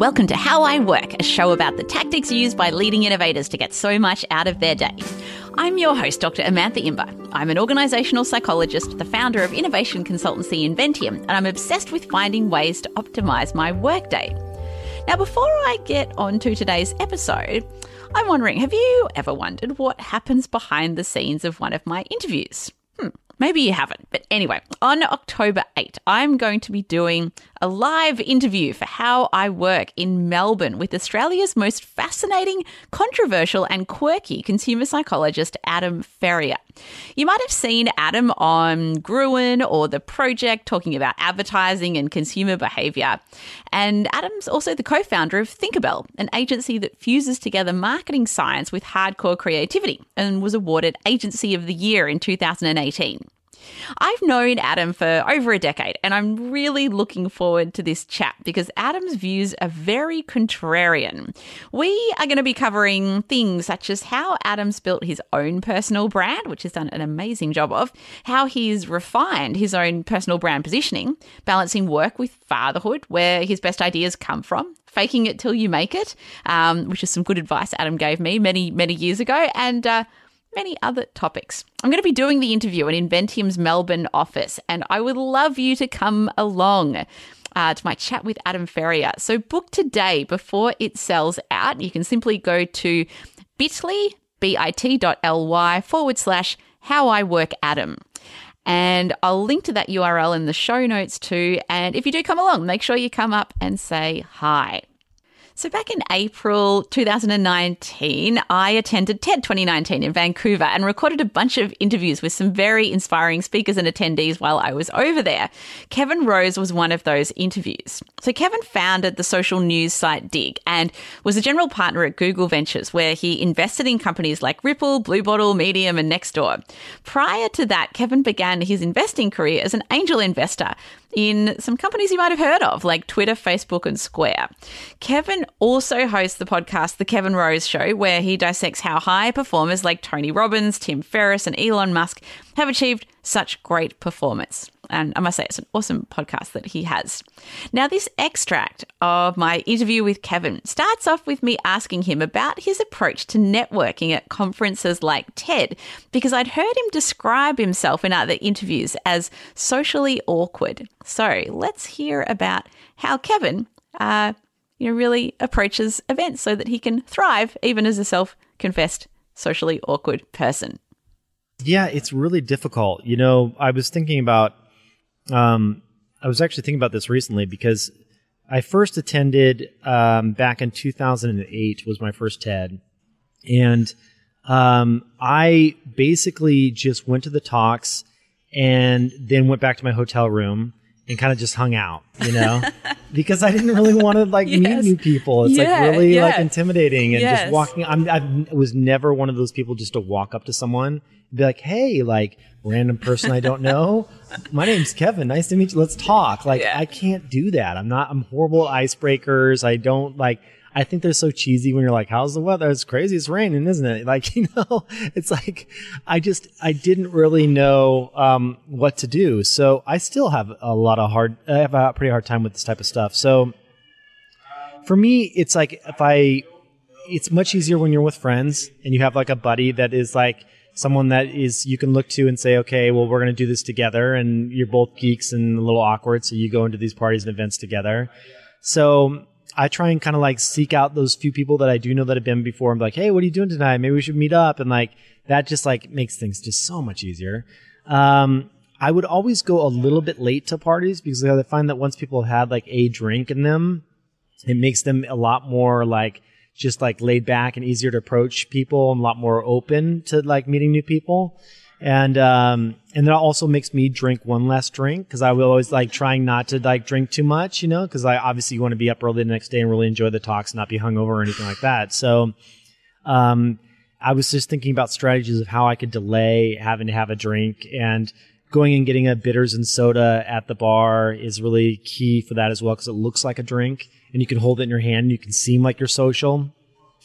Welcome to How I Work, a show about the tactics used by leading innovators to get so much out of their day. I'm your host, Dr. Amantha Imber. I'm an organizational psychologist, the founder of innovation consultancy Inventium, and I'm obsessed with finding ways to optimize my workday. Now, before I get on to today's episode, I'm wondering have you ever wondered what happens behind the scenes of one of my interviews? Hmm, maybe you haven't. But anyway, on October 8, I'm going to be doing a live interview for How I Work in Melbourne with Australia's most fascinating, controversial, and quirky consumer psychologist, Adam Ferrier. You might have seen Adam on Gruen or The Project talking about advertising and consumer behavior. And Adam's also the co founder of Thinkerbell, an agency that fuses together marketing science with hardcore creativity and was awarded Agency of the Year in 2018. I've known Adam for over a decade, and I'm really looking forward to this chat because Adam's views are very contrarian. We are going to be covering things such as how Adam's built his own personal brand, which he's done an amazing job of, how he's refined his own personal brand positioning, balancing work with fatherhood, where his best ideas come from, faking it till you make it, um, which is some good advice Adam gave me many, many years ago, and uh, many other topics. I'm going to be doing the interview in Inventium's Melbourne office, and I would love you to come along. Uh, to my chat with Adam Ferrier. So book today before it sells out. You can simply go to bit.ly, bit.ly forward slash how I work Adam. And I'll link to that URL in the show notes too. And if you do come along, make sure you come up and say hi. So, back in April 2019, I attended TED 2019 in Vancouver and recorded a bunch of interviews with some very inspiring speakers and attendees while I was over there. Kevin Rose was one of those interviews. So, Kevin founded the social news site Digg and was a general partner at Google Ventures, where he invested in companies like Ripple, Blue Bottle, Medium, and Nextdoor. Prior to that, Kevin began his investing career as an angel investor in some companies you might have heard of, like Twitter, Facebook, and Square. Kevin also hosts the podcast The Kevin Rose Show, where he dissects how high performers like Tony Robbins, Tim Ferriss, and Elon Musk have achieved such great performance. And I must say, it's an awesome podcast that he has. Now, this extract of my interview with Kevin starts off with me asking him about his approach to networking at conferences like TED, because I'd heard him describe himself in other interviews as socially awkward. So let's hear about how Kevin, uh, you know, really approaches events so that he can thrive even as a self-confessed socially awkward person. Yeah, it's really difficult. You know, I was thinking about um, I was actually thinking about this recently because I first attended um, back in 2008 was my first TED, and um, I basically just went to the talks and then went back to my hotel room and kind of just hung out, you know, because I didn't really want to like yes. meet new people. It's yeah, like really yeah. like intimidating and yes. just walking. I'm, I was never one of those people just to walk up to someone and be like, "Hey, like random person I don't know, my name's Kevin. Nice to meet you. Let's talk." Like yeah. I can't do that. I'm not. I'm horrible at icebreakers. I don't like. I think they're so cheesy when you're like, how's the weather? It's crazy. It's raining, isn't it? Like, you know, it's like, I just, I didn't really know, um, what to do. So I still have a lot of hard, I have a pretty hard time with this type of stuff. So for me, it's like, if I, it's much easier when you're with friends and you have like a buddy that is like, someone that is you can look to and say, okay, well, we're going to do this together, and you're both geeks and a little awkward, so you go into these parties and events together. So I try and kind of like seek out those few people that I do know that have been before. I'm like, hey, what are you doing tonight? Maybe we should meet up. And like that just like makes things just so much easier. Um, I would always go a little bit late to parties because I find that once people have had like a drink in them, it makes them a lot more like just like laid back and easier to approach people and a lot more open to like meeting new people and um, and that also makes me drink one less drink because I will always like trying not to like drink too much, you know, because I obviously want to be up early the next day and really enjoy the talks, not be hungover or anything like that. So, um, I was just thinking about strategies of how I could delay having to have a drink and going and getting a bitters and soda at the bar is really key for that as well because it looks like a drink and you can hold it in your hand and you can seem like you're social.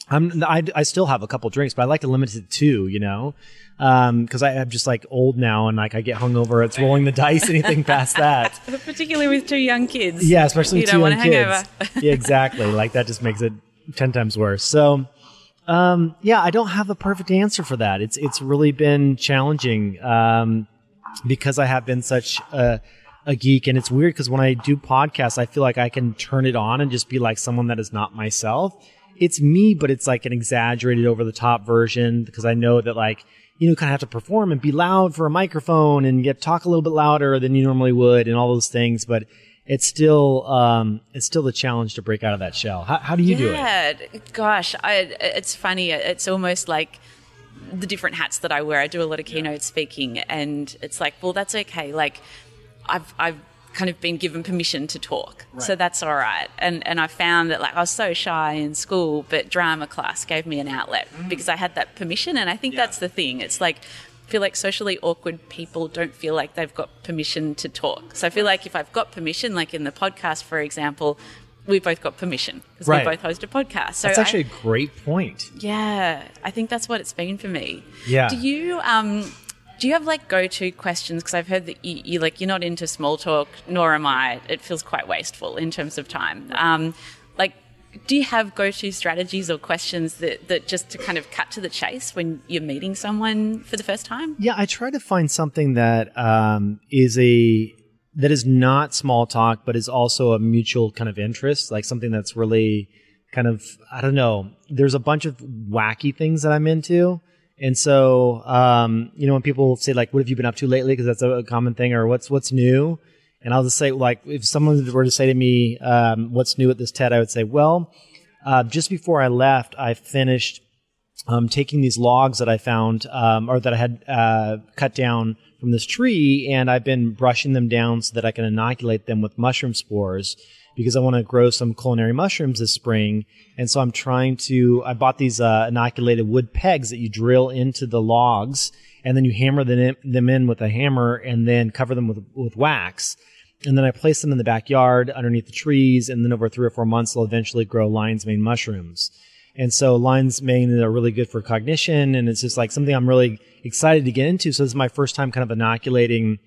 I'm, I, I still have a couple drinks, but I like to limit it to two, you know, because I am just like old now and like I get hungover. It's rolling the dice, anything past that. Particularly with two young kids. Yeah, especially you two young kids. yeah, exactly. Like that just makes it ten times worse. So, um, yeah, I don't have a perfect answer for that. It's it's really been challenging um, because I have been such a, a geek, and it's weird because when I do podcasts, I feel like I can turn it on and just be like someone that is not myself. It's me, but it's like an exaggerated, over the top version because I know that like you know kind of have to perform and be loud for a microphone and get talk a little bit louder than you normally would and all those things, but it's still um, it's still the challenge to break out of that shell. How, how do you do it? Yeah, gosh, I, it's funny. It's almost like the different hats that I wear. I do a lot of keynote speaking, and it's like, well, that's okay. Like, I've I've kind of been given permission to talk, so that's all right. And and I found that like I was so shy in school, but drama class gave me an outlet because I had that permission. And I think that's the thing. It's like I feel like socially awkward people don't feel like they've got permission to talk. So I feel like if I've got permission, like in the podcast, for example, we both got permission because Right. we both host a podcast. So That's actually a great point. yeah, I think that's what it's been for me. Yeah. Do you um do you have like go to questions? Because I've heard that you, you like you're not into small talk, nor am I. It feels quite wasteful in terms of time. Um, like, do you have go to strategies or questions that that just to kind of cut to the chase when you're meeting someone for the first time? Yeah, I try to find something that um, is a that is not small talk, but is also a mutual kind of interest, like something that's really kind of I don't know. There's a bunch of wacky things that I'm into, and so um, you know when people say like, "What have you been up to lately?" Because that's a, common thing, or "What's what's new?" And I'll just say like, if someone were to say to me, um, "What's new at this TED?" I would say, "Well, uh, just before I left, I finished." um, taking these logs that I found um, or that I had uh, cut down from this tree, and I've been brushing them down so that I can inoculate them with mushroom spores because I want to grow some culinary mushrooms this spring. And so I'm trying to. I bought these uh, inoculated wood pegs that you drill into the logs, and then you hammer them in, them in with a hammer, and then cover them with with wax. And then I place them in the backyard underneath the trees, and then over three or four months, they'll eventually grow lion's mane mushrooms. And so lion's mane are really good for cognition, and it's just like something I'm really excited to get into. So this is my first time kind of inoculating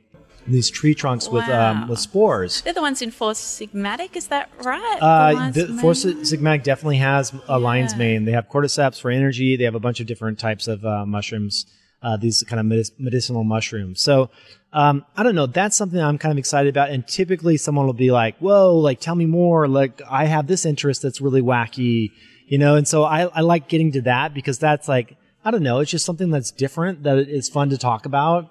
these tree trunks with um, with spores. They're the ones in Four Sigmatic, is that right? Uh, lion's the? Four Sigmatic definitely has a lion's Yeah. mane. They have cordyceps for energy. They have a bunch of different types of uh, mushrooms. Uh, these kind of medic- medicinal mushrooms. So um, I don't know. That's something I'm kind of excited about. And typically, someone will be like, "Whoa, like tell me more. Like I have this interest that's really wacky, you know." And so I, I like getting to that because that's like I don't know. It's just something that's different that is fun to talk about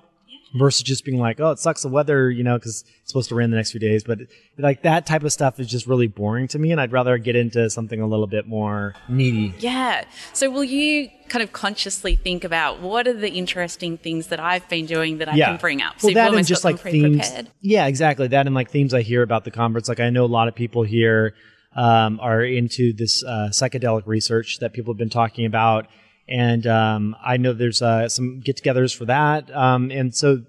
versus just being like, oh, it sucks the weather, you know, because it's supposed to rain the next few days. But like that type of stuff is just really boring to me, and I'd rather get into something a little bit more meaty. Yeah. So will you kind of consciously think about what are the interesting things that I've been doing that I can bring up? Well, you've that and just like themes. Yeah, exactly. That and like themes I hear about the conference. Like I know a lot of people here um, are into this uh, psychedelic research that people have been talking about, and um, I know there's uh, some get-togethers for that. Um, and so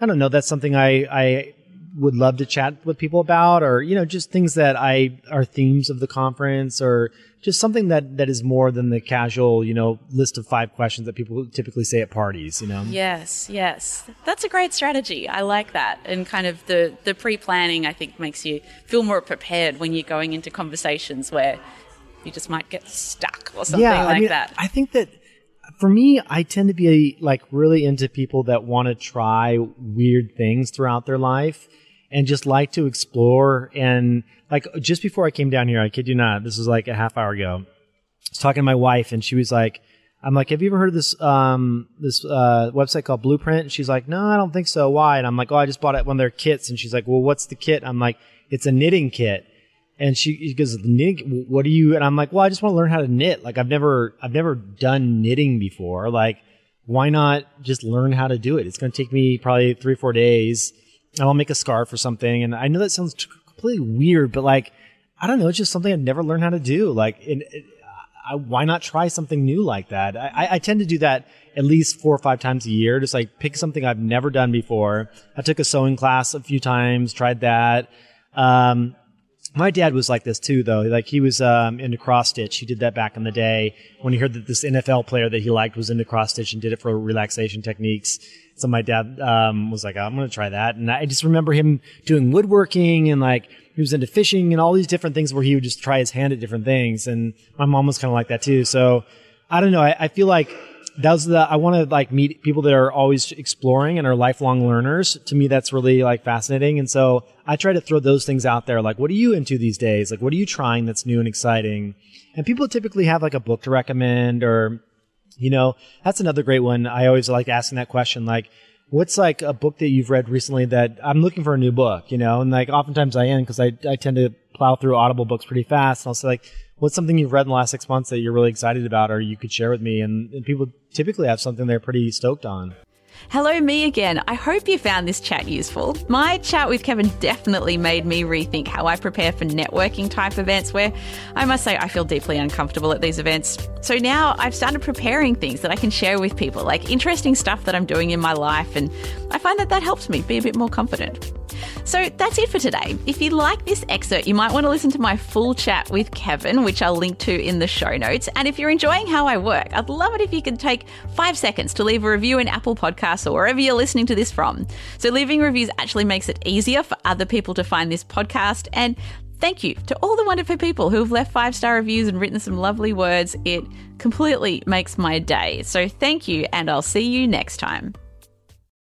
I don't know. That's something I I would love to chat with people about, or you know, just things that I are themes of the conference, or just something that that is more than the casual, you know, list of five questions that people typically say at parties. You know. Yes, yes. That's a great strategy. I like that. And kind of the, the pre planning, I think, makes you feel more prepared when you're going into conversations where you just might get stuck or something yeah, like I mean, that. I think that for me, I tend to be like really into people that want to try weird things throughout their life and just like to explore. And like just before I came down here, I kid you not, this was like a half hour ago. I was talking to my wife, and she was like, "I'm like, have you ever heard of this um this uh, website called Bluprint?" And she's like, "No, I don't think so. Why?" And I'm like, "Oh, I just bought it one of their kits." And she's like, "Well, what's the kit?" I'm like, "It's a knitting kit." And she, she goes, knitting, what do you, and I'm like, well, I just want to learn how to knit. Like I've never, I've never done knitting before. Like, why not just learn how to do it? It's going to take me probably three, or four days and I'll make a scarf or something. And I know that sounds completely weird, but like, I don't know. It's just something I've never learned how to do. Like, it, I, why not try something new like that? I, I- I tend to do that at least four or five times a year. Just like pick something I've never done before. I took a sewing class a few times, tried that. Um, My dad was like this too, though. Like he was um, into cross stitch. He did that back in the day when he heard that this NFL player that he liked was into cross stitch and did it for relaxation techniques. So my dad um, was like, "I'm going to try that." And I just remember him doing woodworking and like he was into fishing and all these different things where he would just try his hand at different things. And my mom was kind of like that too. So I don't know. I, I feel like that's the I want to like meet people that are always exploring and are lifelong learners. To me, that's really like fascinating. And so I try to throw those things out there. Like, what are you into these days? Like, what are you trying that's new and exciting? And people typically have like a book to recommend or, you know, that's another great one. I always like asking that question. Like, what's like a book that you've read recently that I'm looking for a new book, you know? And like oftentimes I am because I, I tend to plow through audible books pretty fast. And I'll say like, what's something you've read in the last six months that you're really excited about or you could share with me? And, and people typically have something they're pretty stoked on. Hello, me again. I hope you found this chat useful. My chat with Kevin definitely made me rethink how I prepare for networking type events where I must say I feel deeply uncomfortable at these events. So now I've started preparing things that I can share with people, like interesting stuff that I'm doing in my life, and I find that that helps me be a bit more confident. So that's it for today. If you like this excerpt, you might want to listen to my full chat with Kevin, which I'll link to in the show notes. And if you're enjoying how I work, I'd love it if you could take five seconds to leave a review in Apple Podcasts or wherever you're listening to this from. So leaving reviews actually makes it easier for other people to find this podcast. And thank you to all the wonderful people who have left five star reviews and written some lovely words. It completely makes my day. So thank you, and I'll see you next time.